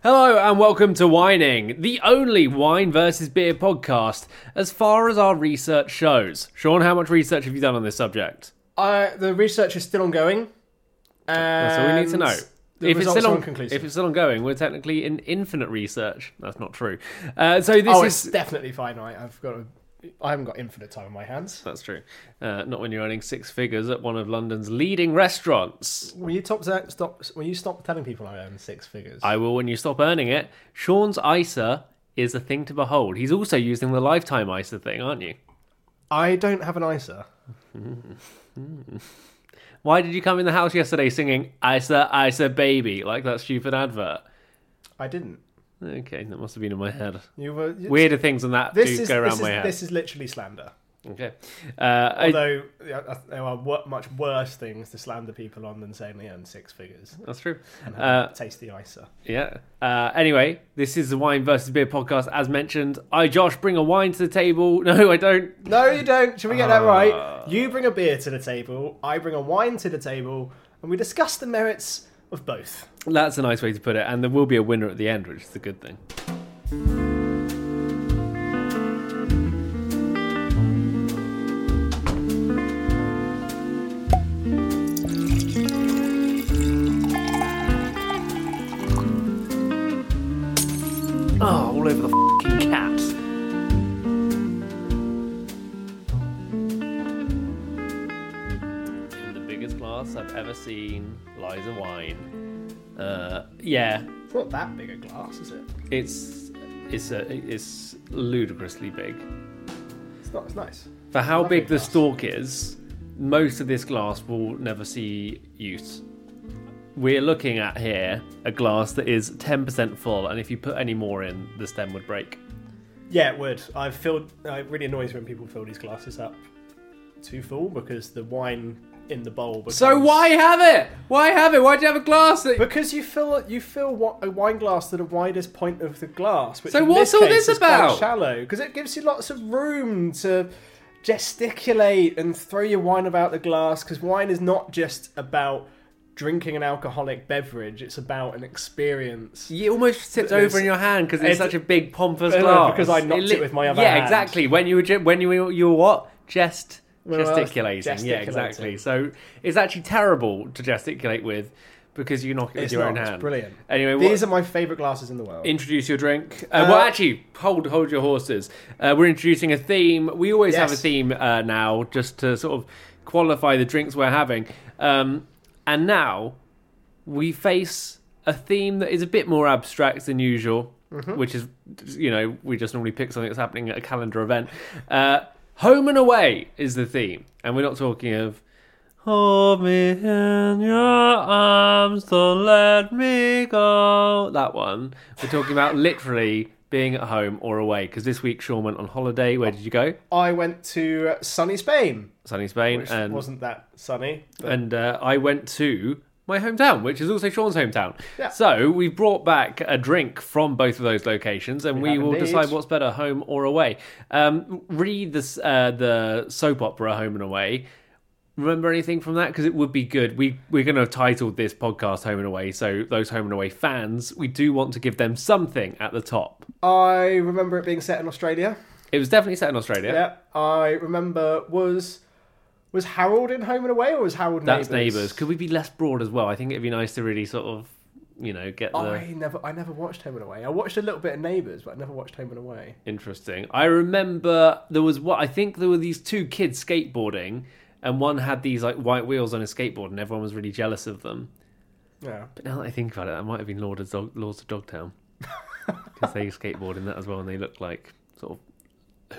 Hello and welcome to Whining, the only wine versus beer podcast as far as our research shows. Sean, how much research have you done on this subject? Uh, the research is still ongoing. That's all we need to know. The if it's results still are on, inconclusive. if it's still ongoing, we're technically in infinite research. That's not true. Uh, so this oh, is it's definitely finite. I've got. A, I haven't got infinite time on my hands. that's true. Uh, not when you're earning six figures at one of London's leading restaurants. Will you top, stop? Will you stop telling people I earn six figures? I will when you stop earning it. Sean's ISA is a thing to behold. He's also using the lifetime ISA thing, aren't you? I don't have an ISA. Why did you come in the house yesterday singing "Isa, Isa, baby" like that stupid advert? I didn't. Okay, that must have been in my head. You were Weirder things than that This do is go around this, my is, head. this is literally slander. Okay, uh, Although I- there are much worse things to slander people on than saying they earn six figures. that's true. And Uh, tasty ISA. yeah. Uh, anyway, this is the wine versus beer podcast. As mentioned, I, Josh, bring a wine to the table. No, I don't. No, you don't. Should we get that Uh. right? You bring a beer to the table. I bring a wine to the table, and we discuss the merits of both. That's a nice way to put it. And there will be a winner at the end, which is a good thing. Seen lies a wine. Uh, yeah, It's not that big a glass, is it? it's it's a, it's ludicrously big It's not. It's nice. for how big the glass. stalk is. Most of this glass will never see use. We're looking at here a glass that is ten percent full, and if you put any more in, the stem would break. Yeah, it would. I've filled. Uh, it really annoys when people fill these glasses up too full because the wine in the bowl. Becomes... So why have it? Why have it? Why do you have a glass that? Because you fill you fill a wine glass to the widest point of the glass. Which So what's this all this is quite about? Shallow because it gives you lots of room to gesticulate and throw your wine about the glass. Because wine is not just about drinking an alcoholic beverage; it's about an experience. You almost tipped It's- over in your hand because it's, it's- such a big pompous glass. because I knocked it with my other Yeah, hand. Yeah, exactly. When you were when you were you were what? Just I was gesticulating. Yeah, exactly. So it's actually terrible to gesticulate with because you knock it with It's your not, own it's hand. brilliant. Anyway, what, These are my favourite glasses in the world. introduce your drink. Uh, well, Uh, actually, hold hold your horses. Uh, we're introducing a theme. We always have a theme uh, now, just to sort of qualify the drinks we're having. Um, and now we face a theme that is a bit more abstract than usual, Mm-hmm. which is, you know, we just normally pick something that's happening at a calendar event. Home and away is the theme, and we're not talking of. Hold me in your arms, don't let me go. That one. We're talking about literally being at home or away. Because this week Sean went on holiday. Where did you go? I went to sunny Spain, Sunny Spain. which and wasn't that sunny. But and uh, I went to my hometown, which is also Sean's hometown. Yeah. So we've brought back a drink from both of those locations, and we, have will indeed. decide what's better, home or away. Um, read this, uh, the soap opera Home and Away. Remember anything from that? Because it would be good. We we're going to have titled this podcast Home and Away, so those Home and Away fans, we do want to give them something at the top. I remember it being set in Australia. It was definitely set in Australia. Yeah, I remember was was Harold in Home and Away or was Harold Neighbours? That's Neighbours? neighbours. Could we be less broad as well? I think it'd be nice to really sort of you know, get the I never, I never watched Home and Away. I watched a little bit of Neighbours, but I never watched Home and Away. interesting. I remember there was what I think there were these two kids skateboarding, and one had these like white wheels on his skateboard, and everyone was really jealous of them. Yeah. But now that I think about it, that might have been Lord of Dog, Lords of Dogtown because they skateboard in that as well, and they look like sort of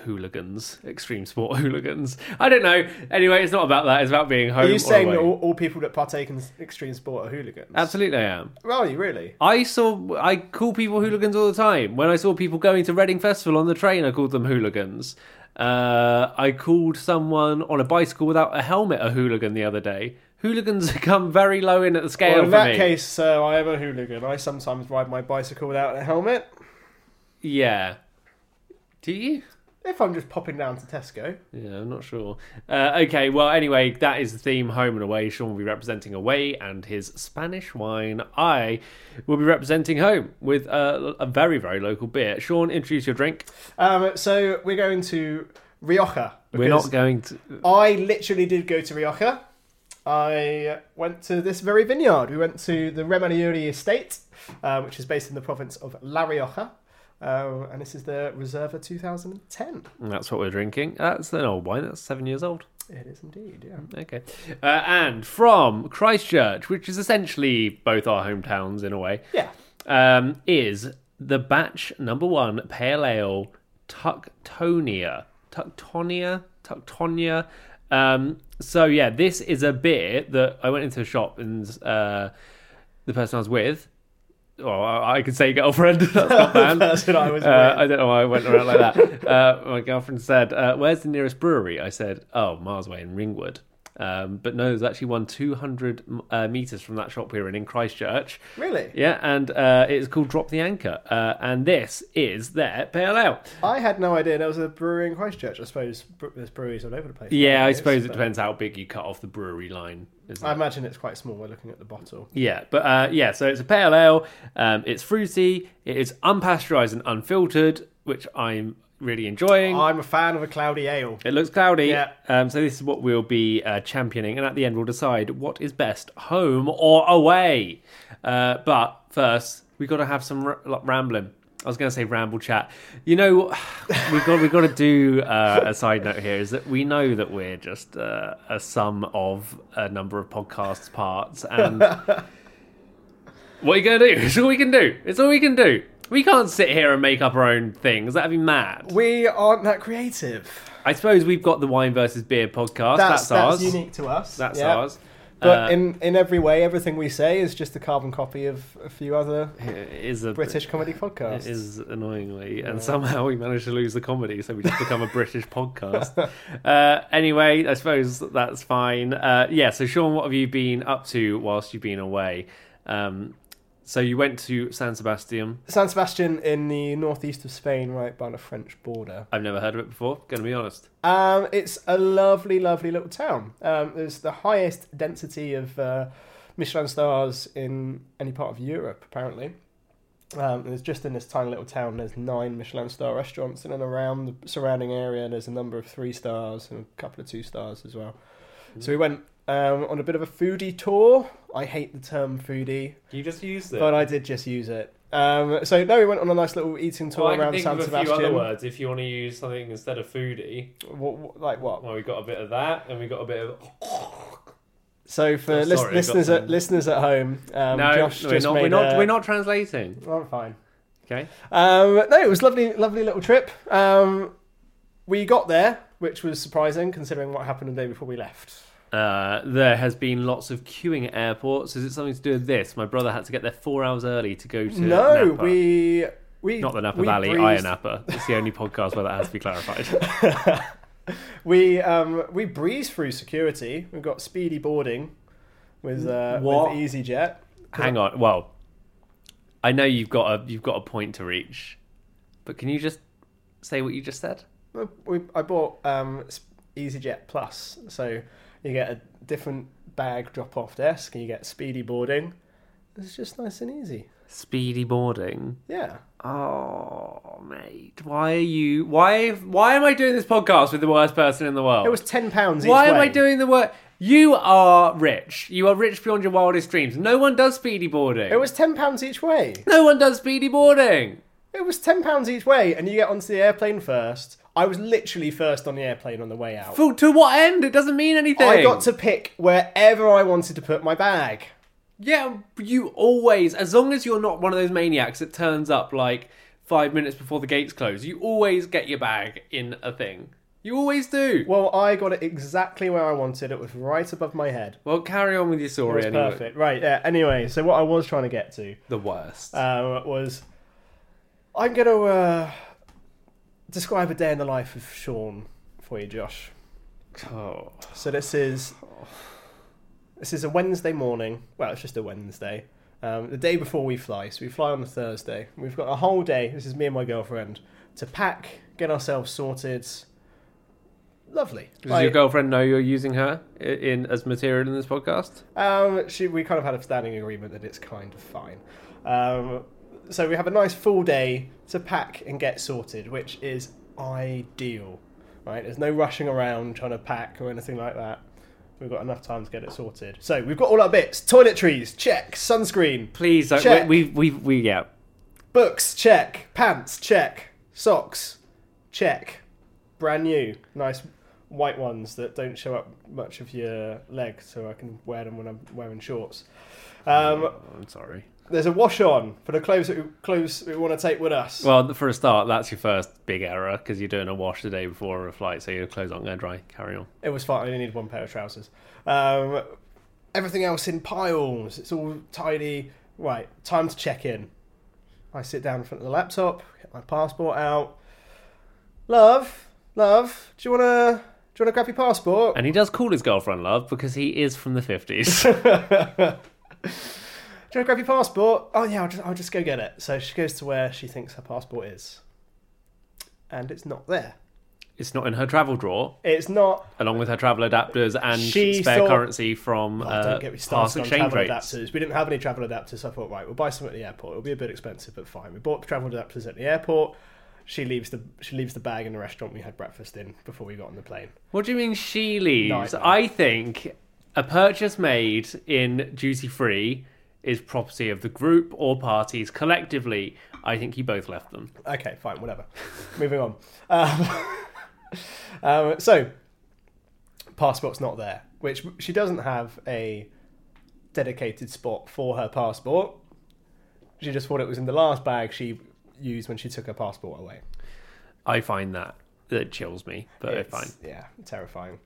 hooligans, extreme sport hooligans. I don't know. Anyway, it's not about that. It's about being home. Are you saying away. that all, all people that partake in extreme sport are hooligans? Absolutely, I am. Are you really? I saw. I call people hooligans all the time. When I saw people going to Reading Festival on the train, I called them hooligans. Uh, I called someone on a bicycle without a helmet a hooligan the other day. Hooligans come very low in at the scale Well, in that me. case, uh, I am a hooligan. I sometimes ride my bicycle without a helmet. yeah. Do you? If I'm just popping down to Tesco. Yeah, I'm not sure. Uh, okay, well, anyway, that is the theme home and away. Sean will be representing away and his Spanish wine. I will be representing home with a, a very, very local beer. Sean, introduce your drink. Um, so we're going to Rioja. We're not going to. I literally did go to Rioja. I went to this very vineyard. We went to the Remelluri estate, uh, which is based in the province of La Rioja. Uh, and this is the Reserva 2010. That's what we're drinking. That's an old wine. That's seven years old. It is indeed, yeah. Okay. Uh, and from Christchurch, which is essentially both our hometowns in a way, Yeah. um, is the batch number one pale ale Tuctonia. Tuctonia? Tuctonia. Um, so, yeah, this is a beer that I went into a shop and uh, the person I was with, well, I, could say girlfriend, that's not bad. I was Uh. I don't know why I went around like that. Uh, my girlfriend said, uh, "Where's the nearest brewery?" I said, "Oh, miles away in Ringwood." Um, but no, there's actually one 200 uh, meters from that shop we were in in Christchurch. Really? Yeah, and uh, it's called Drop the Anchor, uh, and this is their pale ale. I had no idea there was a brewery in Christchurch. I suppose there's breweries all over the place. Yeah, I suppose it but depends how big you cut off the brewery line. I it? imagine it's quite small. We're looking at the bottle. Yeah, but uh, yeah, so it's a pale ale. Um, it's fruity. It is unpasteurized and unfiltered, which I'm really enjoying. I'm a fan of a cloudy ale. It looks cloudy. Yeah. Um, so this is what we'll be uh, championing, and at the end we'll decide what is best, home or away. Uh, but first, we've got to have some r- rambling. I was going to say ramble chat. You know, we've got we've got to do uh, a side note here. Is that we know that we're just uh, a sum of a number of podcasts parts, and what are you going to do? It's all we can do. It's all we can do. We can't sit here and make up our own things. That'd be mad. We aren't that creative. I suppose we've got the wine versus beer podcast. That's, That's, ours. that's unique to us. That's yeah. ours. But Uh, in, in every way, everything we say is just a carbon copy of a few other it is a British comedy podcasts. It is annoyingly, and somehow we managed to lose the comedy, so we just become a British podcast. Uh, anyway, I suppose that's fine. Uh, yeah. So, Sean, what have you been up to whilst you've been away? Um, so you went to San Sebastian. San Sebastian in the northeast of Spain, right by the French border. I've never heard of it before. Going to be honest. Um, it's a lovely, lovely little town. Um, there's the highest density of uh, Michelin stars in any part of Europe, apparently. Um, there's just in this tiny little town. There's nine Michelin star restaurants in and around the surrounding area. There's a number of three stars and a couple of two stars as well. So we went um, on a bit of a foodie tour. I hate the term foodie, You just used it. but I did just use it. Um, so no, we went on a nice little eating tour well, I can around think San of a few Sebastian. other words if you want to use something instead of foodie. What, what- like what? Well, we got a bit of that, and we got a bit of. So for Oh, lis- sorry, got listeners at some- listeners at home, um, no, Josh we're just not. made We're not. a- We're not translating. Oh, I'm fine. Okay. Um, no, it was lovely, lovely little trip. Um, we got there, which was surprising considering what happened the day before we left. Uh, there has been lots of queuing at airports. Is it something to do with this? My brother had to get there four hours early to go to. no, Napa. we we Not the Napa we Valley, breezed- Ayia Napa. It's the only podcast where that has to be clarified. We um, we breezed through security. We've got speedy boarding with uh, What? with EasyJet. Hang on. Well, I know you've got a you've got a point to reach, but can you just say what you just said? We, I bought um, EasyJet Plus, so you get a different bag drop off desk, and you get speedy boarding. It's just nice and easy. Speedy boarding. Yeah. Oh, mate, why are you? Why? Why am I doing this podcast with the worst person in the world? It was ten pounds. Why each am. I doing the work? You are rich. You are rich beyond your wildest dreams. No one does speedy boarding. It was ten pounds each way. no one does speedy boarding. It was ten pounds each way, and you get onto the airplane first. I was literally first on the airplane on the way out. For, to what end? It doesn't mean anything. I got to pick wherever I wanted to put my bag. Yeah, you always, as long as you're not one of those maniacs that turns up like five minutes before the gates close, you always get your bag in a thing. You always do. Well, I got it exactly where I wanted. It was right above my head. Well, carry on with your It story was anyway. perfect. Right, yeah. Anyway, so what I was trying to get to The worst. um, was I'm going to uh, describe a day in the life of Sean for you, Josh. oh. So this is this is a Wednesday morning. Well, it's just a Wednesday. Um, the day before we fly, so we fly on a Thursday. We've got a whole day. This is me and my girlfriend to pack, get ourselves sorted. Lovely. Does Like, your girlfriend know you're using her i- in as material in this podcast? Um, she, we kind of had a standing agreement that it's kind of fine. Um, so we have a nice full day to pack and get sorted, which is ideal. Right? There's no rushing around trying to pack or anything like that. We've got enough time to get it sorted. So we've got all our bits: toiletries, check; sunscreen, Please, don't, Check. we, we, we, we, yeah. books, check; pants, check; socks, check. Brand new, nice white ones that don't show up much of your leg, so I can wear them when I'm wearing shorts. Um, Oh, I'm sorry. There's a wash on for the clothes that we, clothes we want to take with us. Well, for a start, that's your first big error because you're doing a wash the day before a flight, so your clothes aren't going to dry. Carry on. it was fine. I only needed one pair of trousers. Um, everything else in piles. It's all tidy. Right, time to check in. I sit down in front of the laptop, get my passport out. Love, love, do you wanna do you wanna grab your passport? And he does call his girlfriend love because he is from the 50s. Do you want to grab your passport? Oh yeah, I'll just, I'll just go get it. So she goes to where she thinks her passport is, and it's not there. it's not in her travel drawer, It's not. along with her travel adapters and She spare thought- currency from Oh, uh, don't get me past started on exchange travel rates. adapters. We didn't have any travel adapters, so I thought, right, we'll buy some at the airport. It'll be a bit expensive, but fine. We bought the travel adapters at the airport. She leaves the she leaves the bag in the restaurant we had breakfast in before we got on the plane. What do you mean she leaves? I think a purchase made in duty free is property of the group or parties collectively. I think you both left them. Okay, fine, whatever. Moving on. Um, um, so, passport's not there, which she doesn't have a dedicated spot for her passport. She just thought it was in the last bag she used when she took her passport away. I find that that chills me, but It's- fine. Yeah, terrifying.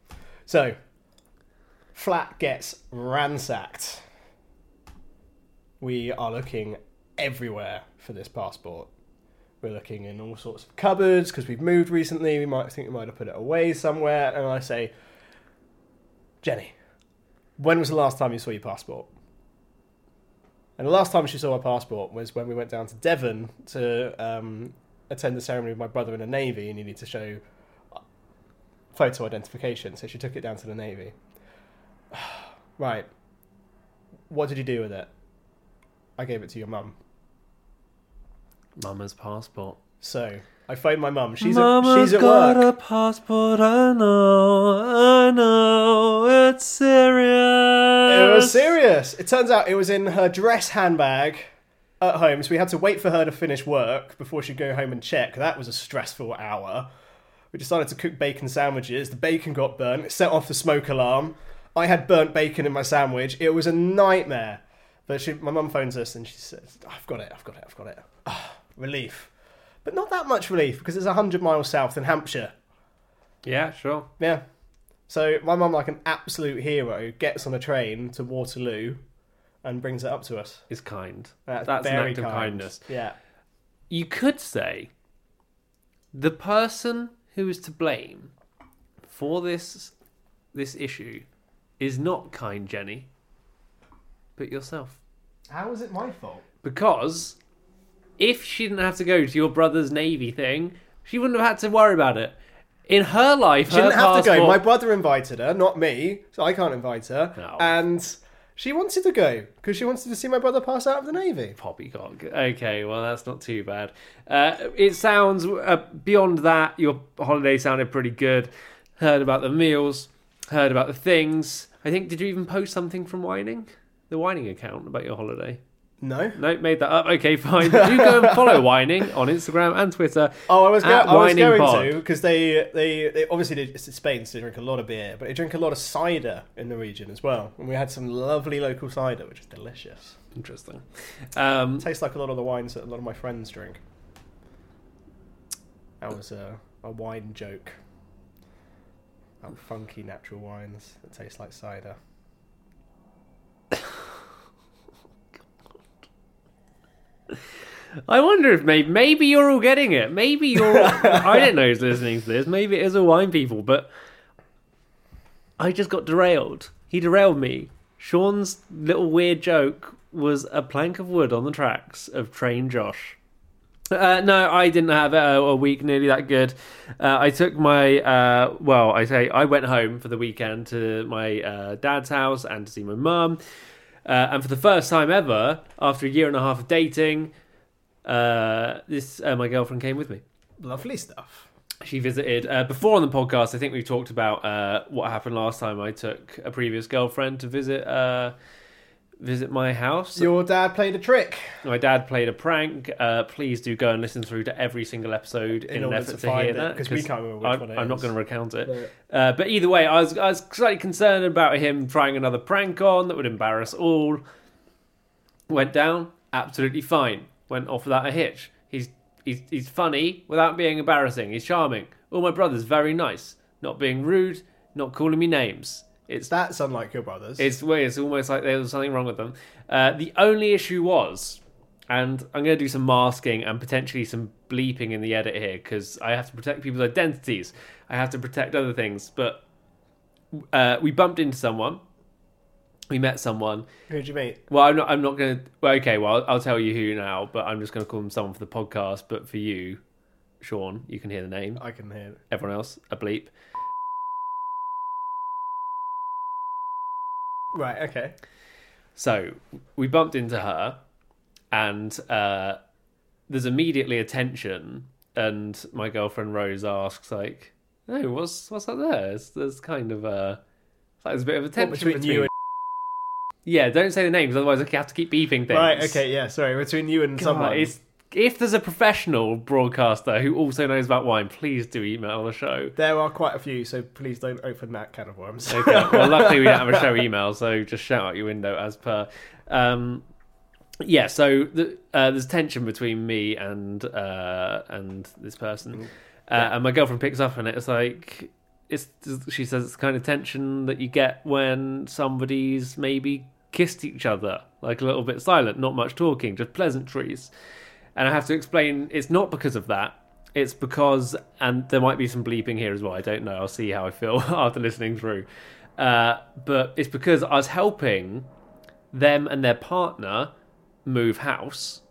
So, flat gets ransacked. We are looking everywhere for this passport. We're looking in all sorts of cupboards because we've moved recently. We might think we might have put it away somewhere. And I say, Jenny, when was the last time you saw your passport? And the last time she saw her passport was when we went down to Devon to um, attend the ceremony with my brother in the Navy, and you need to show photo identification. So she took it down to the Navy. right. What did you do with it? I gave it to your mum. Mama's passport. So I phoned my mum. She's at, she's at work. passport. I know. I know. It's serious. It was serious. It turns out it was in her dress handbag at home, so we had to wait for her to finish work before she'd go home and check. That was a stressful hour. We decided to cook bacon sandwiches. The bacon got burnt. It set off the smoke alarm. I had burnt bacon in my sandwich. It was a nightmare. But she, my mum phones us and she says, "I've got it. I've got it. I've got it." Ah, relief, but not that much relief because it's hundred miles south in Hampshire. Yeah, sure. Yeah. So my mum, like an absolute hero, gets on a train to Waterloo and brings it up to us. Is kind. That's, That's an very act of kindness. Yeah. You could say the person who is to blame for this this issue is not kind Jenny, but yourself. How is it my fault? Because if she didn't have to go to your brother's navy thing, she wouldn't have had to worry about it. In her life, She didn't her have to go. passport- My brother invited her, not me, so I can't invite her. No. And she wanted to go because she wanted to see my brother pass out of the navy. Poppycock. Okay, well that's not too bad. Uh, it sounds uh, beyond that. Your holiday sounded pretty good. Heard about the meals. heard about the things. I think did you even post something from Whining, the Whining account about your holiday? No. No, made that up. Okay, fine. Do go and follow Whining on Instagram and Twitter. Oh, I was, go- I was going Pod. to because they, they they obviously it's Spain, so they drink a lot of beer, but they drink a lot of cider in the region as well. And we had some lovely local cider, which is delicious. Interesting. Um, Tastes like a lot of the wines that a lot of my friends drink. That was a, a wine joke. About funky natural wines that taste like cider. I wonder if maybe maybe you're all getting it. Maybe you're. All, I don't know who's listening to this. Maybe it is all wine people, but I just got derailed. He derailed me. Sean's little weird joke was a plank of wood on the tracks of Train Josh. Uh, no, I didn't have a, a week nearly that good. Uh, I took my uh, well, I say I went home for the weekend to my uh, dad's house and to see my mum. Uh, and for the first time ever, after a year and a half of dating, uh, this uh, my girlfriend came with me. Lovely stuff. She visited uh, before on the podcast. I think we talked about uh, what happened last time. I took a previous girlfriend to visit uh, visit my house. Your dad played a trick. My dad played a prank. Uh, please do go and listen through to every single episode in, In an order effort to to, hear it, that 'cause we can't remember which I'm, one it I'm not going to recount it. No. Uh, but either way, I was I was slightly concerned about him trying another prank on that would embarrass all. Went down absolutely fine. Went off without a hitch. He's he's he's funny without being embarrassing. He's charming. All my brothers very nice. Not being rude. Not calling me names. It's That's unlike your brothers. it's weird. It's almost like there was something wrong with them. Uh, the only issue was, and I'm going to do some masking and potentially some bleeping in the edit here because I have to protect people's identities. I have to protect other things. But uh, we bumped into someone. We met someone. Who'd you meet? Well, I'm not. I'm not going to. Well, okay. Well, I'll, I'll tell you who now. But I'm just going to call them someone for the podcast. But for you, Sean, you can hear the name. I can hear. Everyone else, a bleep. Right. Okay. So we bumped into her, and uh, there's immediately a tension. And my girlfriend Rose asks, like, "No, what's what's up there?" There's, there's kind of a like there's a bit of a tension between you and- Yeah, don't say the names, otherwise I have to keep beeping things. Right. Okay. Yeah. Sorry. Between you and God, someone. it's, if there's a professional broadcaster who also knows about wine, please do email the show. There are quite a few, so please don't open that can of worms. Okay. Well, luckily we don't have a show email, so just shout out your window as per. Um, yeah. So the, uh, there's tension between me and uh, and this person, uh, and my girlfriend picks up on it. It's like it's. She says it's the kind of tension that you get when somebody's maybe kissed each other, like a little bit silent, not much talking, just pleasantries. And I have to explain it's not because of that. It's because, and there might be some bleeping here as well. I don't know. I'll see how I feel after listening through. Uh, but it's because I was helping them and their partner move house.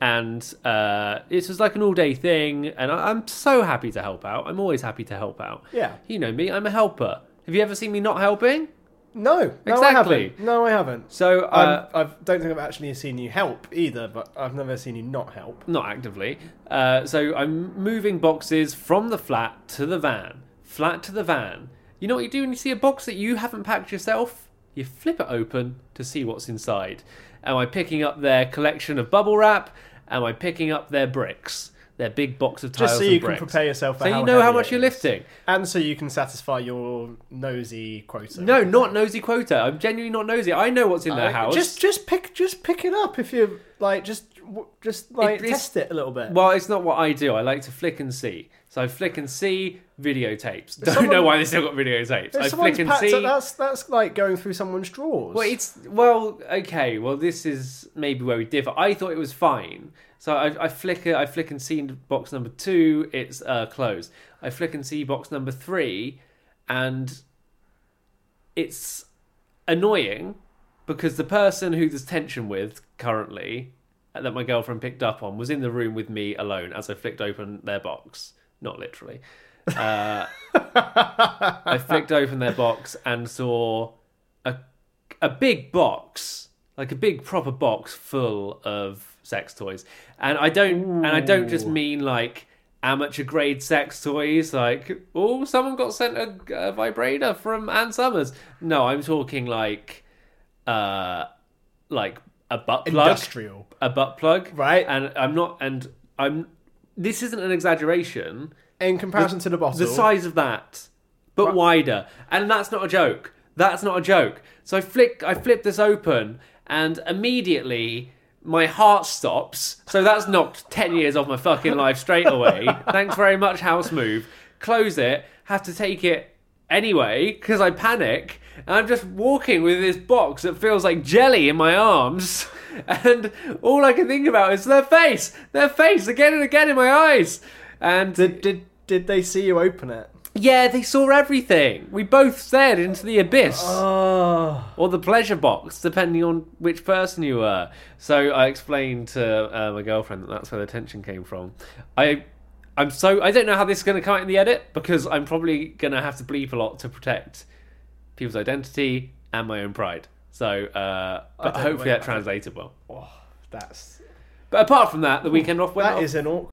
And uh, it was like an all day thing. And I, I'm so happy to help out. I'm always happy to help out. Yeah. You know me, I'm a helper. Have you ever seen me not helping? No. No, I haven't. No, I haven't. So, uh, I don't think I've actually seen you help either, but I've never seen you not help. not actively. Uh, so I'm moving boxes from the flat to the van, flat to the van. You know what you do when you see a box that you haven't packed yourself? You flip it open to see what's inside. Am I picking up their collection of bubble wrap? Am I picking up their bricks? Their big box of tiles Just so you can prepare yourself So how you know how much you're is. lifting. And so you can satisfy your nosy quota. No, not nosy quota. I'm genuinely not nosy. I know what's in their Uh, house. Just just pick just pick it up if you like just just like it's- test it a little bit. Well, it's not what I do. I like to flick and see. So I flick and see videotapes. Don't someone- know why they still got videotapes. I flick and see. it, that's that's like going through someone's drawers. Well, it's well, okay. Well, this is maybe where we differ. I thought it was fine. So I, I flick it. I flick and see box number two. It's uh, closed. I flick and see box number three, and it's annoying because the person who there's tension with currently uh, that my girlfriend picked up on was in the room with me alone as I flicked open their box. Not literally. Uh, I flicked open their box and saw a a big box, like a big proper box full of sex toys. And I don't and I don't just mean like amateur grade sex toys. Like, oh, someone got sent a, a vibrator from Ann Summers. No, I'm talking like, uh, like a butt plug, Industrial. a butt plug, Right. And I'm not, and I'm. This isn't an exaggeration. In comparison to the bottle. The size of that, but wider, and that's not a joke. That's not a joke. So I flick, I flip this open, and immediately my heart stops. So that's knocked ten years off my fucking life straight away. Thanks very much, house move. Close it. Have to take it anyway because I panic. And I'm just walking with this box that feels like jelly in my arms, and all I can think about is their face, their face again and again in my eyes. And Did, did, did they see you open it? Yeah, they saw everything. We both stared into the abyss. Oh. Or the pleasure box, depending on which person you were. So I explained to uh, my girlfriend that that's where the tension came from. I, I'm so I don't know how this is going to come out in the edit because I'm probably going to have to bleep a lot to protect people's identity and my own pride. So, uh, but hopefully that translated well. oh, that's But apart from that, the weekend off went that off. is an awkward.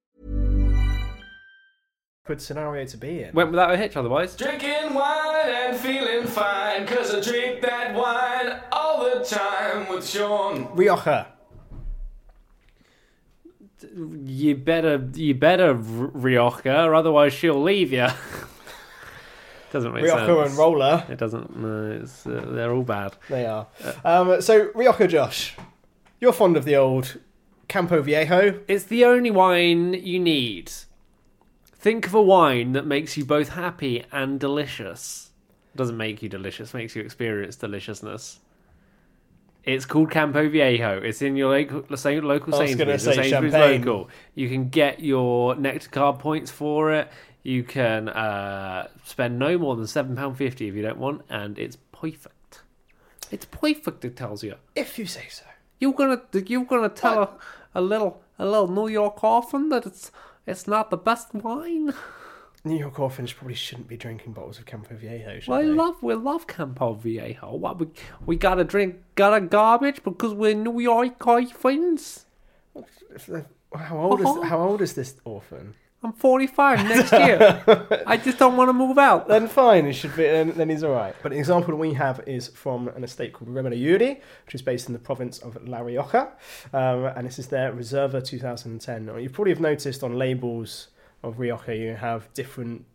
Good scenario to be in. Went without a hitch otherwise. Drinking wine and feeling fine, cause I drink that wine all the time with Sean. Rioja. You better, you better, R- Rioja, or otherwise she'll leave you. Doesn't make Rioja sense. and Roller. It doesn't. No, it's, uh, they're all bad. They are. Um, so, Rioja Josh, you're fond of the old Campo Viejo. It's the only wine you need. Think of a wine that makes you both happy and delicious. Doesn't make you delicious, makes you experience deliciousness. It's called Campo Viejo. It's in your local, local I was gonna Sainsbury's. the say Sainsbury's champagne. local. You can get your nectar card points for it. You can uh, spend no more than seven pound fifty if you don't want, and it's perfect. It's perfect. It tells you. If you say so. You're gonna you're gonna tell a, a little a little New York orphan that it's it's not the best wine. New York orphans probably shouldn't be drinking bottles of Campo Viejo, should I they? love we love Campo Viejo. What we we gotta drink gotta garbage because we're New York orphans. How old is uh-huh. how old is this orphan? I'm 45 next year. I just don't want to move out. Then fine, it should be. Then, then he's all right. But the example we have is from an estate called Remelluri, which is based in the province of La Rioja, um, and this is their Reserva 2010. You probably have noticed on labels of Rioja, you have different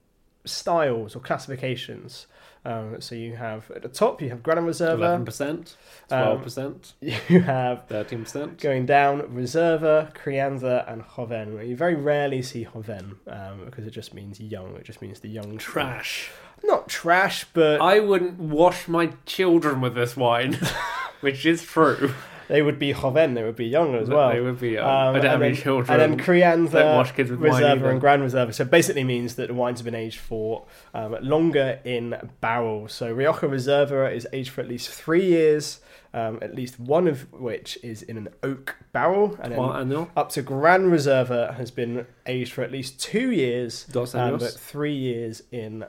styles or classifications. Um, so you have at the top, you have Gran Reserva. 11%, Um, 12%, You have 13%. going down Reserva, Crianza, and Joven. where You very rarely see Joven um, because it just means young. It just means the young. Trash. Not trash, but I wouldn't wash my children with this wine, which is true. They would be Joven. They would be young as well. They would be young. Um, I don't have any then- children. And then Crianza, Don't wash kids with Reserva, and Grand Reserva. So basically means that the wines have been aged for um, longer in barrels. So Rioja Reserva is aged for at least three years, um, at least one of which is in an oak barrel, and then up to Gran Reserva has been aged for at least two years, um, but three years in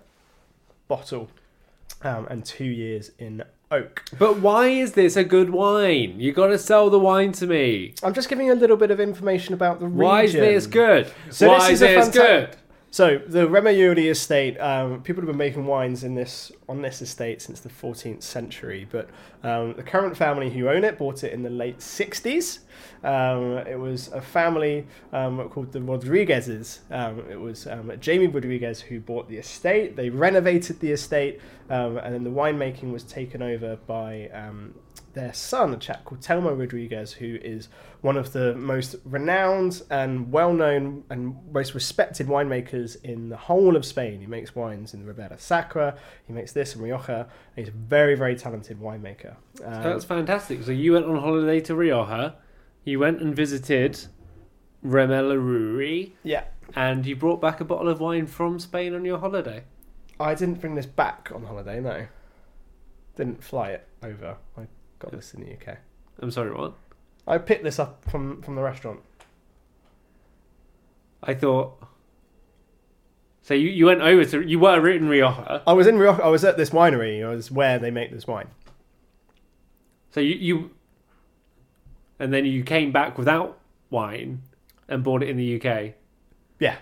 bottle, um, and two years in oak. But why is this a good wine? You got to sell the wine to me. I'm just giving you a little bit of information about the region. Why is this good? So why this is is a this fanta- good? So the Remelluri estate, um, people have been making wines in this on this estate since the 14th century, but um, the current family who own it bought it in the late 60s. Um, it was a family um, called the Rodriguezes. Um, it was um, Jamie Rodriguez who bought the estate. They renovated the estate, and then the winemaking was taken over by their son, a chap called Telmo Rodriguez, who is one of the most renowned and well-known and most respected winemakers in the whole of Spain. He makes wines in the Ribera Sacra. He makes this in Rioja. And he's a very, very talented winemaker. Um, That's fantastic. So you went on holiday to Rioja, you went and visited Remelluri, yeah. and you brought back a bottle of wine from Spain on your holiday. I didn't bring this back on holiday. No, didn't fly it over. I got this in the UK. I'm sorry, what? I picked this up from from the restaurant. I thought. So you, you went over to you were in Rioja. I was in Rioja. I was at this winery. I was where they make this wine. So you you. And then you came back without wine and bought it in the UK. Yeah.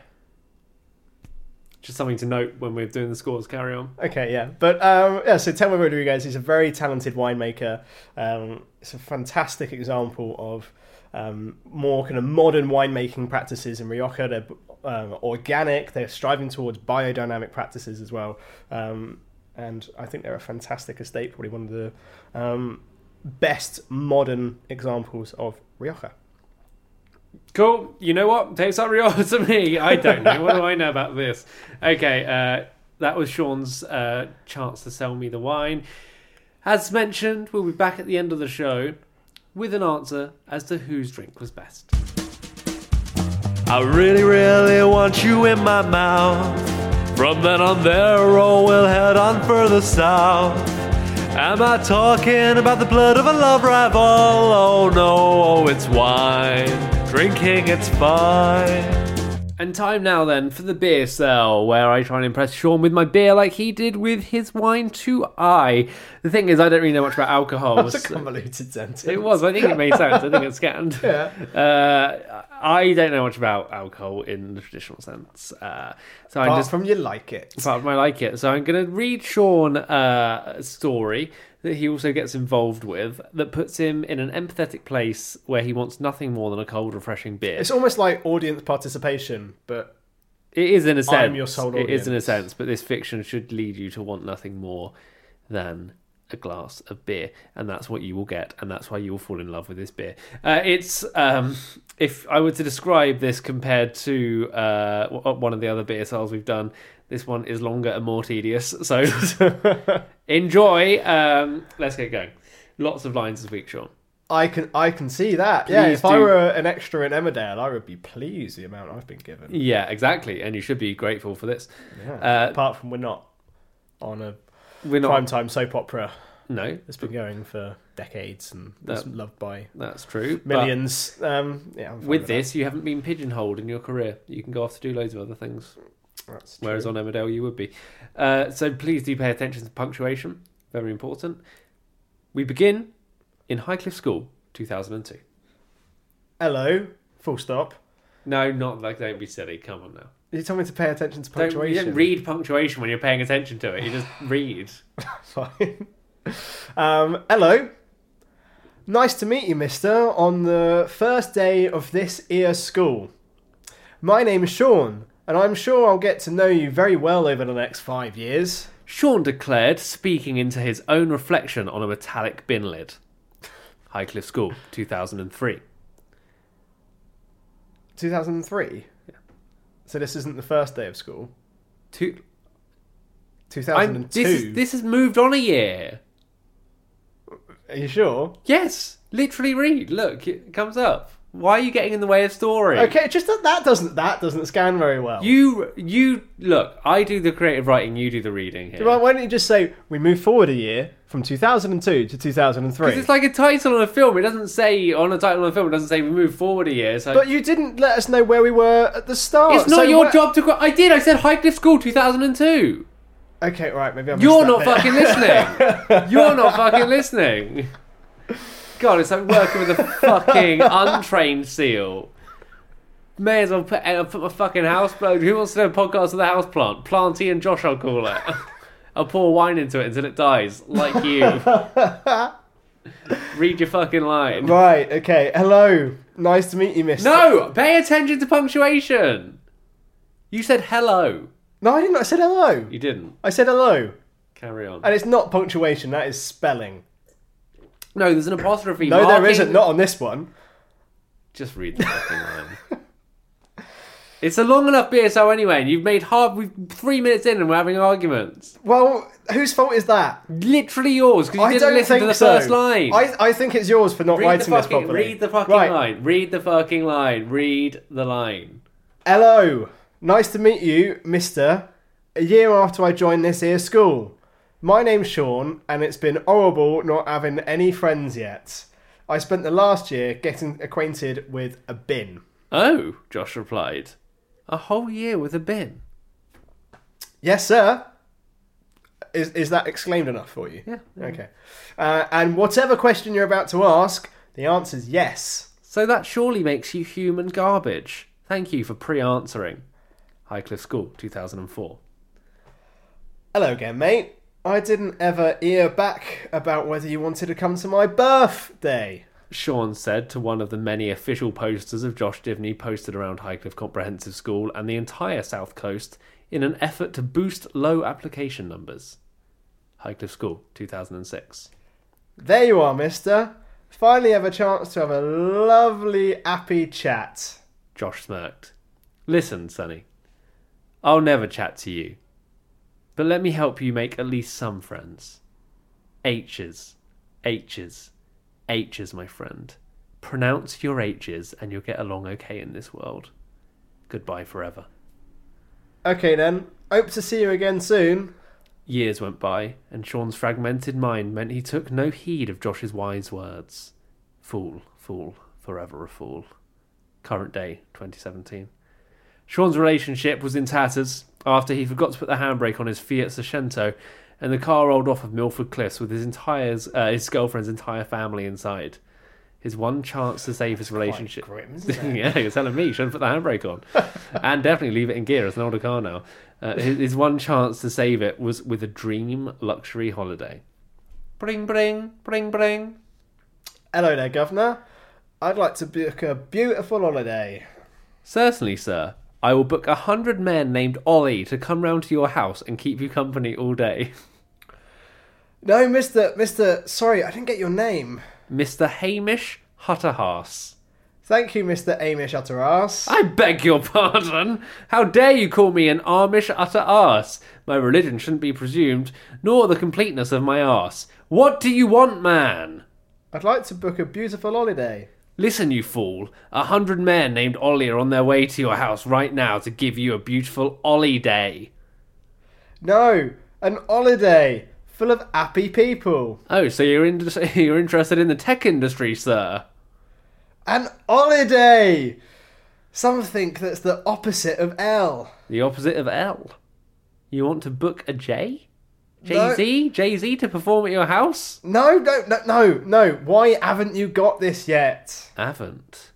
Just something to note when we're doing the scores. Carry on. Okay, yeah, but um, yeah. So Telmo Rodriguez is a very talented winemaker. Um, it's a fantastic example of um, more kind of modern winemaking practices in Rioja. They're um, organic. They're striving towards biodynamic practices as well. Um, and I think they're a fantastic estate. Probably one of the um, best modern examples of Rioja. Cool. You know what? Tastes like Rioja to me. I don't know. what do I know about this? Okay, uh, that was Sean's uh, chance to sell me the wine. As mentioned, we'll be back at the end of the show with an answer as to whose drink was best. I really, really want you in my mouth. From then on there, or we'll head on further south. Am I talking about the blood of a love rival? Oh no, oh, it's wine. Drinking, it's fine. And time now then for the beer sell, where I try and impress Sean with my beer like he did with his wine to I. The thing is, I don't really know much about alcohol. That's a convoluted sentence. it was. I think it made sense. I think it's scanned. Yeah. Uh, I don't know much about alcohol in the traditional sense. Uh, so I'm just from you like it. apart from I like it. So I'm going to read Sean uh, a story that he also gets involved with that puts him in an empathetic place where he wants nothing more than a cold, refreshing beer. It's almost like audience participation, but It is in a sense. I'm your sole audience. It is in a sense, but this fiction should lead you to want nothing more than a glass of beer, and that's what you will get, and that's why you will fall in love with this beer. Uh, it's um, if I were to describe this compared to uh, one of the other beer sales we've done, this one is longer and more tedious. So enjoy. Um, let's get going. Lots of lines this week, Sean. I can I can see that. yeah, Please if I were an extra in Emmerdale, I would be pleased the amount I've been given. Yeah, exactly, and you should be grateful for this. Yeah. Uh, Apart from we're not on a We're not. primetime soap opera No, it's been going for decades and That- loved by that's true. millions. Um, yeah, with that. this, you haven't been pigeonholed in your career. You can go off to do loads of other things. That's Whereas true. on Emmerdale, you would be. Uh, so please do pay attention to punctuation. Very important. We begin in Highcliffe School, 2002. hello, full stop. No, not like don't be silly. Come on now. You told me to pay attention to Don't, you punctuation. don't read punctuation when you're paying attention to it. You just read. Fine. Um, hello. Nice to meet you, mister, on the first day of this year school. My name is Sean, and I'm sure I'll get to know you very well over the next five years. Sean declared, speaking into his own reflection on a metallic bin lid. Highcliffe School, 2003. 2003? So this isn't the first day of school? Two, I'm, 2002? this, is, this has moved on a year. Are you sure? Yes, literally read. Look, it comes up. Why are you getting in the way of story? Okay, just that, that doesn't that doesn't scan very well. You you look. I do the creative writing. You do the reading here. Why don't you just say we move forward a year from 2002 to 2003? Because it's like a title on a film. It doesn't say on a title on a film. It doesn't say we move forward a year. So But you didn't let us know where we were at the start. it's not so your where- job to. Go- I did. I said Highcliffe School 2002. Okay, right, maybe I'm. You're not fucking listening. You're not fucking listening. God, it's like working with a fucking untrained seal. may as well put, uh, put my fucking house plant. Who wants to do a podcast with a house plant? Planty and Josh, I'll call it. I'll pour wine into it until it dies, like you. Read your fucking line. Right, okay. Hello. Nice to meet you, Mister. No, pay attention to punctuation. You said hello. No, I didn't. I said hello. You didn't. I said hello. Carry on. And it's not punctuation, that is spelling. No, there's an apostrophe. No, there marking- isn't. Not on this one. Just read the fucking line. It's a long enough BSO anyway, and you've made hard. We've three minutes in, and we're having arguments. Well, whose fault is that? Literally yours because you I didn't listen to the so. first line. I, I think it's yours for not read writing the this properly. Read the fucking right. line. Read the fucking line. Read the line. Hello. Nice to meet you, Mister. A year after I joined this here school. My name's Sean, and it's been horrible not having any friends yet. I spent the last year getting acquainted with a bin. Oh, Josh replied. A whole year with a bin. Yes, sir. Is is that exclaimed enough for you? Yeah. Okay. Uh, and whatever question you're about to ask, the answer's yes. So that surely makes you human garbage. Thank you for pre-answering. Highcliffe School, 2004. Hello again, mate. I didn't ever ear back about whether you wanted to come to my birthday. Sean said to one of the many official posters of Josh Divney posted around Highcliffe Comprehensive School and the entire South Coast in an effort to boost low application numbers. Highcliffe School, 2006. There you are, mister. Finally have a chance to have a lovely, happy chat. Josh smirked. Listen, Sonny, I'll never chat to you, but let me help you make at least some friends. H's, H's, H's, my friend. Pronounce your H's and you'll get along okay in this world. Goodbye forever. Okay then. Hope to see you again soon. Years went by, and Sean's fragmented mind meant he took no heed of Josh's wise words. Fool, fool, forever a fool. Current day, 2017. Sean's relationship was in tatters after he forgot to put the handbrake on his Fiat Seicento, and the car rolled off of Milford Cliffs with his entire uh, his girlfriend's entire family inside. His one chance to save his relationship. grim, yeah, you're telling me. You shouldn't put the handbrake on, and definitely leave it in gear. It's an older car now. Uh, his, his one chance to save it was with a dream luxury holiday. Bring, bring, bring, bring. Hello there, Governor. I'd like to book a beautiful holiday. Certainly, sir. I will book a hundred men named Ollie to come round to your house and keep you company all day. No, Mister, Mister. Sorry, I didn't get your name. Mr. Hamish Hutterhass. Thank you, Mister Amish Utterass. I beg your pardon. How dare you call me an Amish utter arse? My religion shouldn't be presumed, nor the completeness of my arse. What do you want, man? I'd like to book a beautiful holiday. Listen, you fool. A hundred men named Ollie are on their way to your house right now to give you a beautiful Ollie day. No, an holiday full of happy people. Oh, so you're in, you're interested in the tech industry, sir? An holiday! Something that's the opposite of L. The opposite of L. You want to book a J? No. Jay Z? Jay Z to perform at your house? No, no, no, no, no. Why haven't you got this yet? Haven't.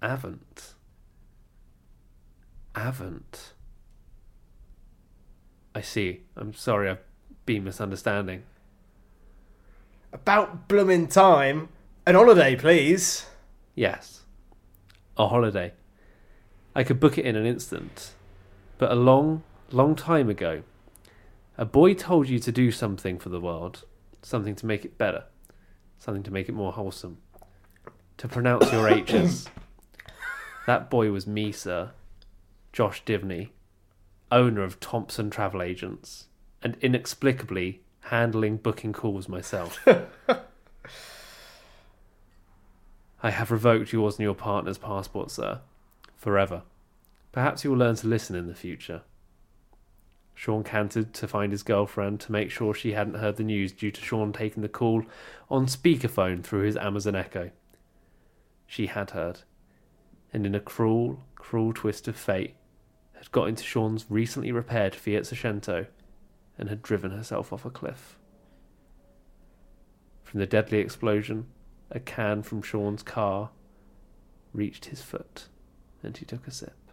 Haven't. Haven't. I see. I'm sorry, I've been misunderstanding. About blooming time. An holiday, please. Yes. A holiday. I could book it in an instant. But a long, long time ago, a boy told you to do something for the world, something to make it better, something to make it more wholesome, to pronounce your H's. that boy was me, sir, Josh Divney, owner of Thompson Travel Agents, and inexplicably handling booking calls myself. I have revoked yours and your partner's passport, sir. Forever. Perhaps you will learn to listen in the future. Sean cantered to find his girlfriend to make sure she hadn't heard the news due to Sean taking the call on speakerphone through his Amazon Echo. She had heard, and in a cruel, cruel twist of fate, had got into Sean's recently repaired Fiat Seicento and had driven herself off a cliff. From the deadly explosion, a can from Sean's car reached his foot. and he took a sip.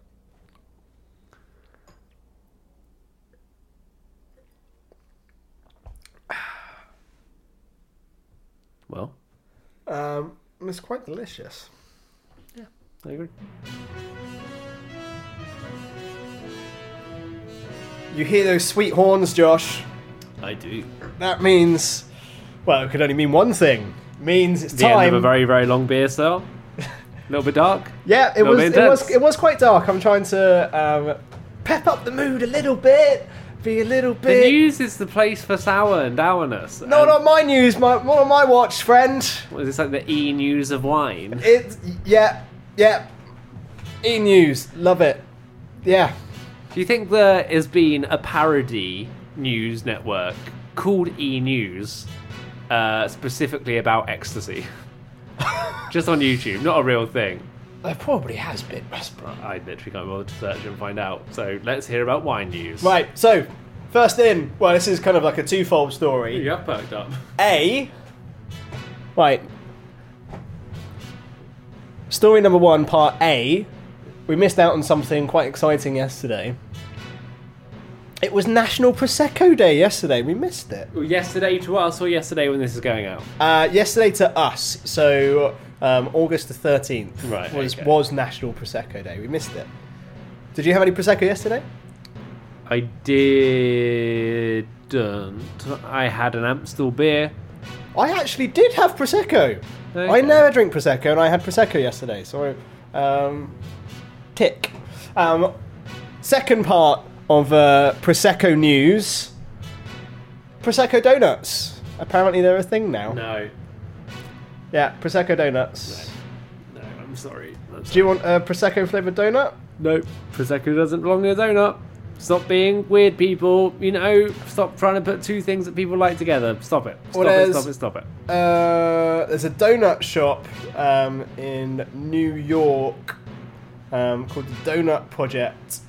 Well, Um, it's quite delicious. Yeah, I agree. You hear those sweet horns, Josh? I do. That means, well, it could only mean one thing. It means it's The time. end of a very, very long beer style. A little bit dark. yeah, it was. It was. It was quite dark. I'm trying to um, pep up the mood a little bit. Be a little The bit. news is the place for sour and dourness. No, not my news. My, not on my watch, friend. What is this like the e news of wine? It. Yeah. Yeah. E News. Love it. Yeah. Do you think there has been a parody news network called E News uh, specifically about ecstasy? Just on YouTube, not a real thing. There probably has been. be. I literally can't bother to search and find out. So let's hear about wine news. Right. So, first in. Well, this is kind of like a twofold story. You have perked up. A. Right. Story number one, part A. We missed out on something quite exciting yesterday. It was National Prosecco Day yesterday. We missed it. Yesterday to us or yesterday when this is going out? Uh, yesterday to us, so um, August the thirteenth Right, was okay. was National Prosecco Day. We missed it. Did you have any prosecco yesterday? I didn't. I had an Amstel beer. I actually did have prosecco. I never drink prosecco, and I had prosecco yesterday. So, um, tick. Um, second part of uh, prosecco news: prosecco donuts. Apparently, they're a thing now. No. Yeah, prosecco donuts. No, I'm sorry. I'm Do you want a prosecco flavored donut? Nope. Prosecco doesn't belong in a donut. Stop being weird, people. You know, stop trying to put two things that people like together. Stop it. Stop Well, it, stop it, stop it. Uh, there's a donut shop um, in New York um, called the Donut Project,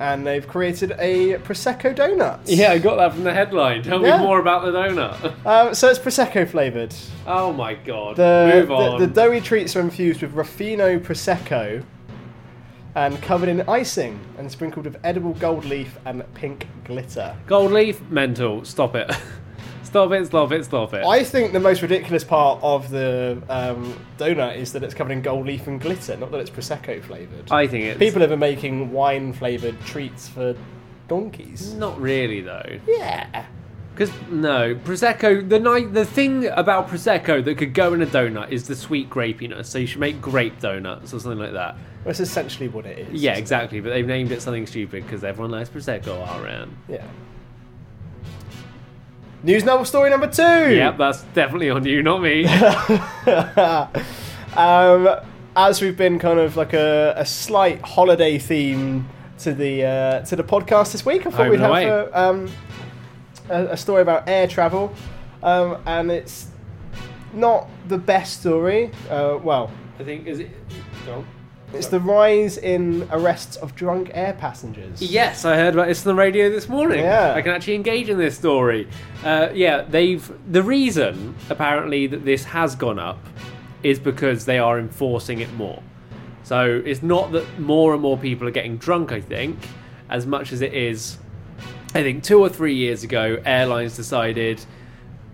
and they've created a prosecco donut. Yeah, I got that from the headline. Tell Yeah. me more about the donut. Um, so it's prosecco flavored. oh my god. The, Move the on. the doughy treats are infused with Ruffino prosecco and covered in icing and sprinkled with edible gold leaf and pink glitter. Gold leaf, mental. Stop it. stop it, stop it, stop it. I think the most ridiculous part of the um, donut is that it's covered in gold leaf and glitter, not that it's prosecco flavored. I think it's. People have been making wine flavored treats for donkeys. Not really, though. Yeah. Because no, prosecco. The the thing about prosecco that could go in a donut is the sweet grapiness. So you should make grape donuts or something like that. That's essentially what it is. Yeah, exactly. But they've named it something stupid because everyone likes prosecco all around. Yeah. News novel story number two. Yep, that's definitely on you, not me. Um, as we've been kind of like a, a slight holiday theme to the uh, to the podcast this week, I thought we'd have a, um, a, a story about air travel, um, and it's not the best story. Uh, well, I think is it. It's the rise in arrests of drunk air passengers. Yes, I heard about this on the radio this morning. Yeah. I can actually engage in this story. Uh, yeah, they've the reason apparently that this has gone up is because they are enforcing it more. So it's not that more and more people are getting drunk. I think as much as it is. I think two or three years ago, airlines decided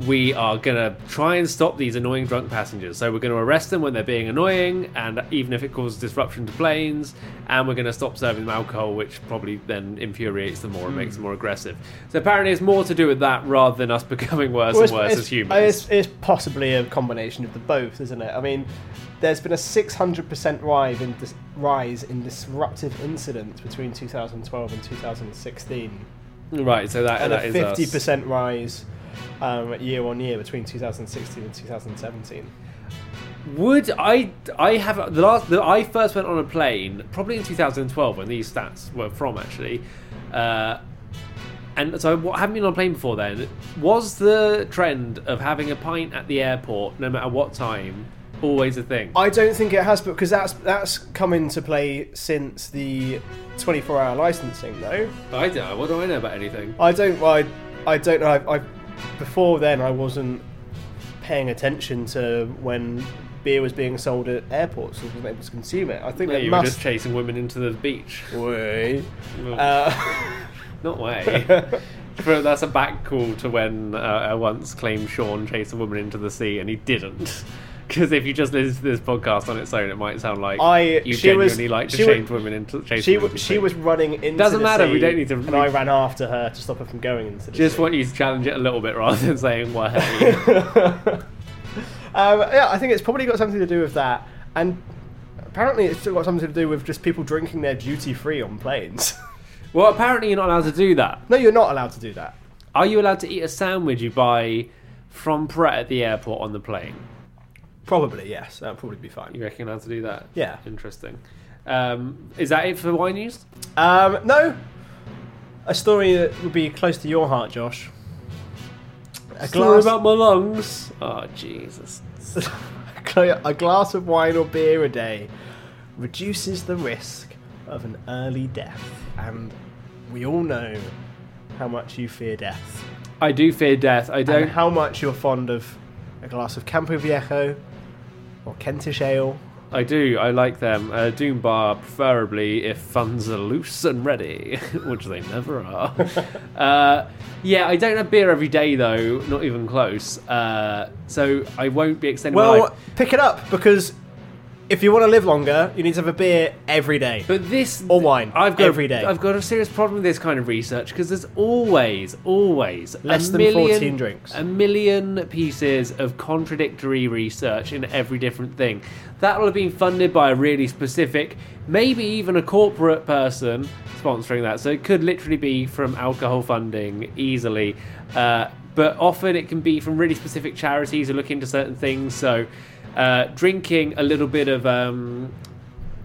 we are going to try and stop these annoying drunk passengers. So we're going to arrest them when they're being annoying, and even if it causes disruption to planes, and we're going to stop serving them alcohol, which probably then infuriates them more and makes hmm. them more aggressive. So apparently, it's more to do with that rather than us becoming worse Well, and worse as humans. It's, it's possibly a combination of the both, isn't it? I mean, there's been a 600% rise in dis- rise in disruptive incidents between 2012 and 2016, right, so that, and that a is 50% rise um, year on year between 2016 and 2017. Would I? I have the last. The, I first went on a plane probably in 2012 when these stats were from actually, uh, and so I haven't been on a plane before then. Was the trend of having a pint at the airport, no matter what time, always a thing? I don't think it has, because that's that's come into play since the 24-hour licensing, though. I don't. What do I know about anything? I don't. I, I don't know. I, I before then I wasn't paying attention to when beer was being sold at airports and wasn't able to consume it. I think you were must. just chasing women into the beach. Way. Uh, Not way. but that's a back call to when uh, I once claimed Sean chased a woman into the sea and he didn't. Because if you just listen to this podcast on its own, it might sound like I- you she was- genuinely like to chase women into chase she women she was running into. Doesn't matter, we don't need to- And I ran after her to stop her from going into the Just sea. want you to challenge it a little bit rather than saying, hey. Um, yeah, I think it's probably got something to do with that, and apparently it's got something to do with just people drinking their duty free on planes. well, apparently you're not allowed to do that. no, you're not allowed to do that. Are you allowed to eat a sandwich you buy from Pret at the airport on the plane? Probably yes, that'll probably be fine. You reckon you're to do that? Yeah. Interesting. Um, is that it for wine news? Um, no, a story that would be close to your heart, Josh. A Story glass, about my lungs. Oh, Jesus. a glass of wine or beer a day reduces the risk of an early death, and we all know how much you fear death. I do fear death. I don't. how much you're fond of a glass of Campo Viejo or Kentish ale. I do. I like them. Uh, Doom Bar, preferably if funds are loose and ready, which they never are. uh, yeah, I don't have beer every day though, not even close. Uh, so I won't be extending my Well, pick it up because if you want to live longer, you need to have a beer every day. But this Or wine, I've got every day. I've got a serious problem with this kind of research because there's always, always Less than million, 14 drinks. a million pieces of contradictory research in every different thing. That will have been funded by a really specific, maybe even a corporate person sponsoring that. So it could literally be from alcohol funding easily. Uh, but often it can be from really specific charities who look into certain things. So uh, drinking a little bit of um,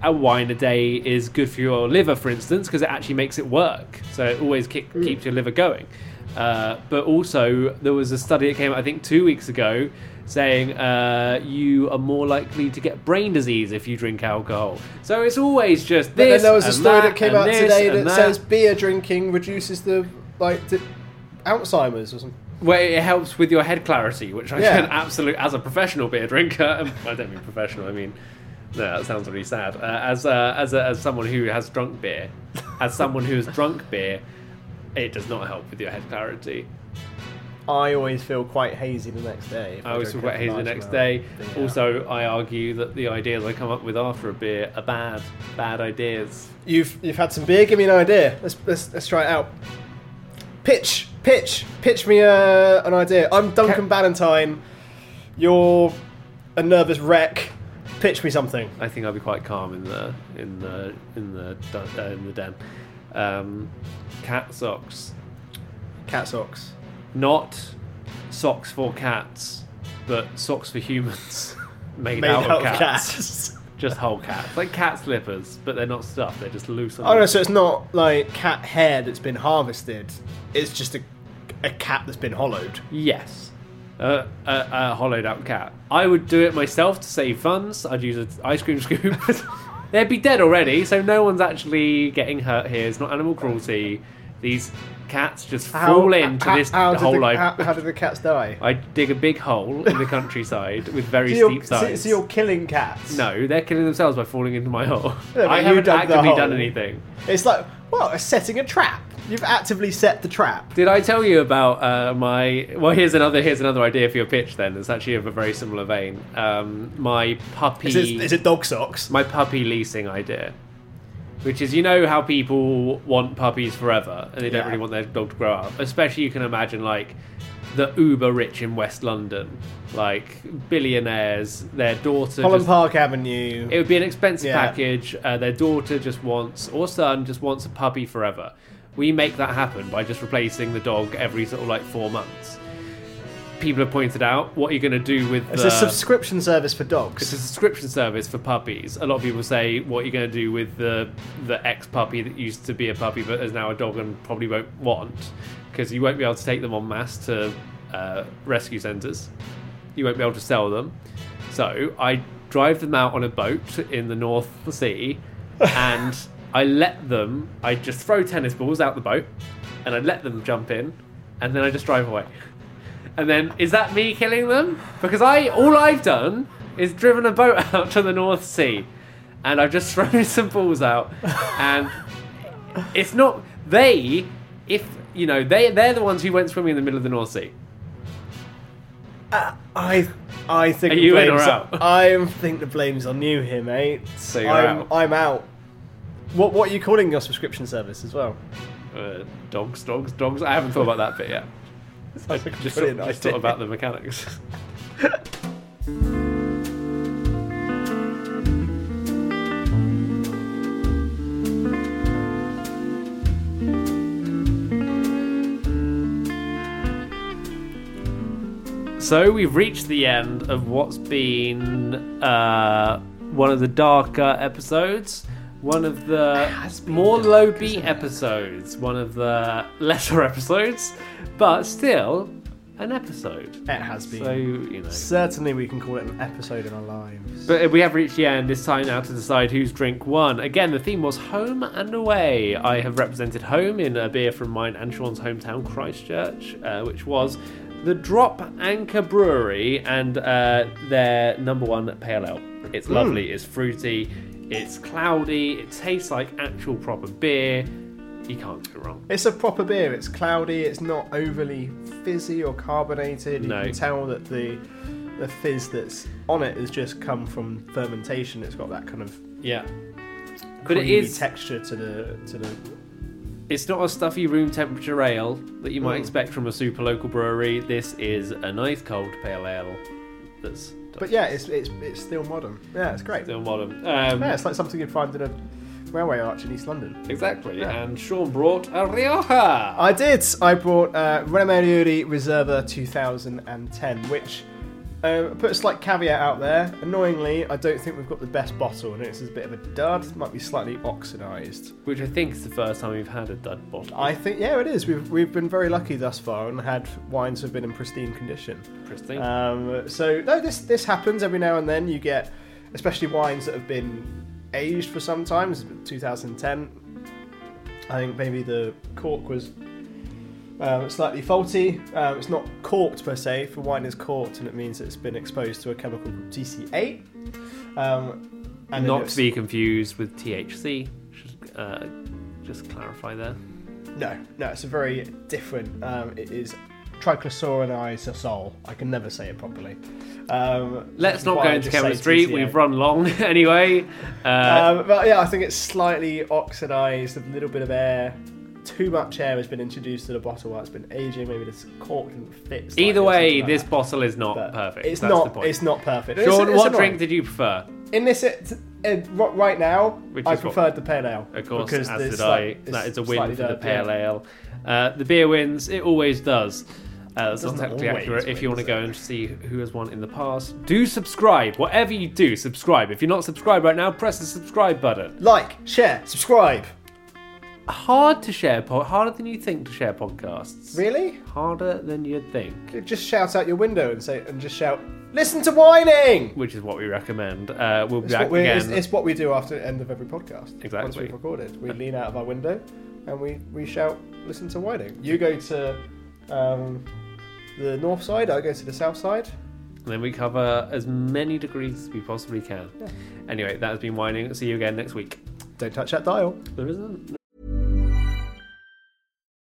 a wine a day is good for your liver, for instance, because it actually makes it work. So it always keep, keeps your liver going. Uh, but also, there was a study that came out, I think, two weeks ago, saying uh, you are more likely to get brain disease if you drink alcohol. So it's always just this. then there was a and story that, came out today and that, says beer drinking reduces the like the Alzheimer's or something. Where it helps with your head clarity, which I Yeah. can absolutely, as a professional beer drinker. I don't mean professional. I mean, no, that sounds really sad. Uh, as uh, as a, as someone who has drunk beer, as someone who has drunk beer, it does not help with your head clarity. I always feel quite hazy the next day. if I always feel quite hazy the next day. beer. Also, I argue that the ideas I come up with after a beer are bad, bad ideas. You've you've had some beer. Give me an idea. Let's let's, let's try it out. Pitch, pitch, pitch me uh, an idea. I'm Duncan Ballantyne. You're a nervous wreck. Pitch me something. I think I'll be quite calm in the in the in the uh, in the den. Um, cat socks. Cat socks. not socks for cats, but socks for humans made, Made out, out of of cats. Just whole cats, like cat slippers, but they're not stuffed. They're just loose. on Oh no, so it's not like cat hair that's been harvested. It's just a a cat that's been hollowed. Yes, uh, a, a hollowed out cat. I would do it myself to save funds. I'd use an ice cream scoop. They'd be dead already, so no one's actually getting hurt here. It's not animal cruelty. These cats just fall into how- this how hole. the, I how, how did the cats die? I dig a big hole in the countryside with very so, steep sides. so you're killing cats. No, they're killing themselves by falling into my hole. But I haven't dug actively done anything. It's like well, setting a trap. You've actively set the trap. Did I tell you about uh, my? Well, here's another. Here's another idea for your pitch. Then it's actually of a very similar vein. Um, my puppy. Is it, is it dog socks? my puppy leasing idea, which is you know how people want puppies forever and they don't Yeah. really want their dog to grow up. Especially you can imagine like the uber rich in West London, like billionaires. Their daughter. Holland just- Park Avenue. It would be an expensive Yeah. package. Uh, their daughter just wants, or son just wants a puppy forever. We make that happen by just replacing the dog every sort of like four months. People have pointed out what you're going to do with it's the. a subscription service for dogs. it's a subscription service for puppies. A lot of people say what you're going to do with the the ex puppy that used to be a puppy but is now a dog and probably won't want because you won't be able to take them en masse to uh, rescue centres. You won't be able to sell them. So I drive them out on a boat in the North Sea and I let them. I just throw tennis balls out the boat and I let them jump in and then I just drive away. And then is that me killing them? Because I all I've done is driven a boat out to the North Sea, and I've just thrown some balls out, and it's not they. If you know, they they're the ones who went swimming in the middle of the North Sea. I I think Are the you in or out? I think the blame's on you here, mate. So you're I'm, out. I'm out. What what are you calling your subscription service as well? Uh, dogs, dogs, dogs. I haven't thought about that bit yet. Like Just, thought, just idea. thought about the mechanics. So we've reached the end of what's been uh, one of the darker episodes, one of the more low beat episodes, one of the lesser episodes, but still an episode. It has been. So you know. Certainly, we can call it an episode in our lives. But we have reached the end. It's time now to decide whose drink won. Again, the theme was home and away. I have represented home in a beer from mine and Sean's hometown, Christchurch, uh, which was the Drop Anchor Brewery and uh, their number one pale ale. It's lovely. It's fruity. It's cloudy. It tastes like actual proper beer. You can't go wrong. It's a proper beer. It's cloudy. It's not overly fizzy or carbonated. No. You can tell that the the fizz that's on it has just come from fermentation. It's got that kind of Yeah. But it creamy is. texture to the to the. It's not a stuffy room temperature ale that you might Mm. expect from a super local brewery. This is a nice cold pale ale that's But yeah, it's it's it's still modern. Yeah, it's great. still modern. Um, Yeah, it's like something you'd find in a railway arch in East London. Exactly. Yeah. And Sean brought a Rioja. I did. I brought uh, Remelluri Reserva 2010, which uh, put a slight caveat out there. Annoyingly, I don't think we've got the best bottle, and it's a bit of a dud. It might be slightly oxidised. Which I think is the first time we've had a dud bottle. I think, yeah, it is. We've we've been very lucky thus far, and had wines have been in pristine condition. Interesting. Um, so no, this this happens every now and then. You get, especially wines that have been aged for some time. 2010. I think maybe the cork was um, slightly faulty. Um, it's not corked per se. For wine is corked, and it means it's been exposed to a chemical called TCA. Um, and Not to be confused with THC. Should uh, just clarify there. No, no, it's a very different. Um, it is triclosuronizosol. I can never say it properly. Um, Let's not go into chemistry. TCA. We've run long anyway. Uh, Um, but yeah, I think it's slightly oxidized, a little bit of air. Too much air has been introduced to the bottle while it's been aging. Maybe this cork didn't fit. either way, like this bottle is not But perfect. It's That's not. the point. It's not perfect. It's- Sean, it's what annoying. drink did you prefer? in this? It, it, right now, Which I is what- preferred the pale ale. Of course, because as it's did I. like- That is a win for the pale yeah. ale. Uh, the beer wins. It always does. Uh, that's not technically accurate. If you want to go and see who has won in the past, do subscribe. Whatever you do, subscribe. If you're not subscribed right now, press the subscribe button. Like, share, subscribe. Hard to share, po- harder than you think to share podcasts. Really? Harder than you'd think, Just shout out your window and say, and just shout, "Listen to whining." which is what we recommend. Uh, we'll be It's back what, we again. it's, it's what we do after the end of every podcast. Once Exactly. we've recorded, we lean out of our window and we, we shout, "Listen to whining." You go to um, the north side. I go to the south side. and then we cover as many degrees as we possibly can. Anyway, that has been whining. See you again next week. Don't touch that dial. There isn't.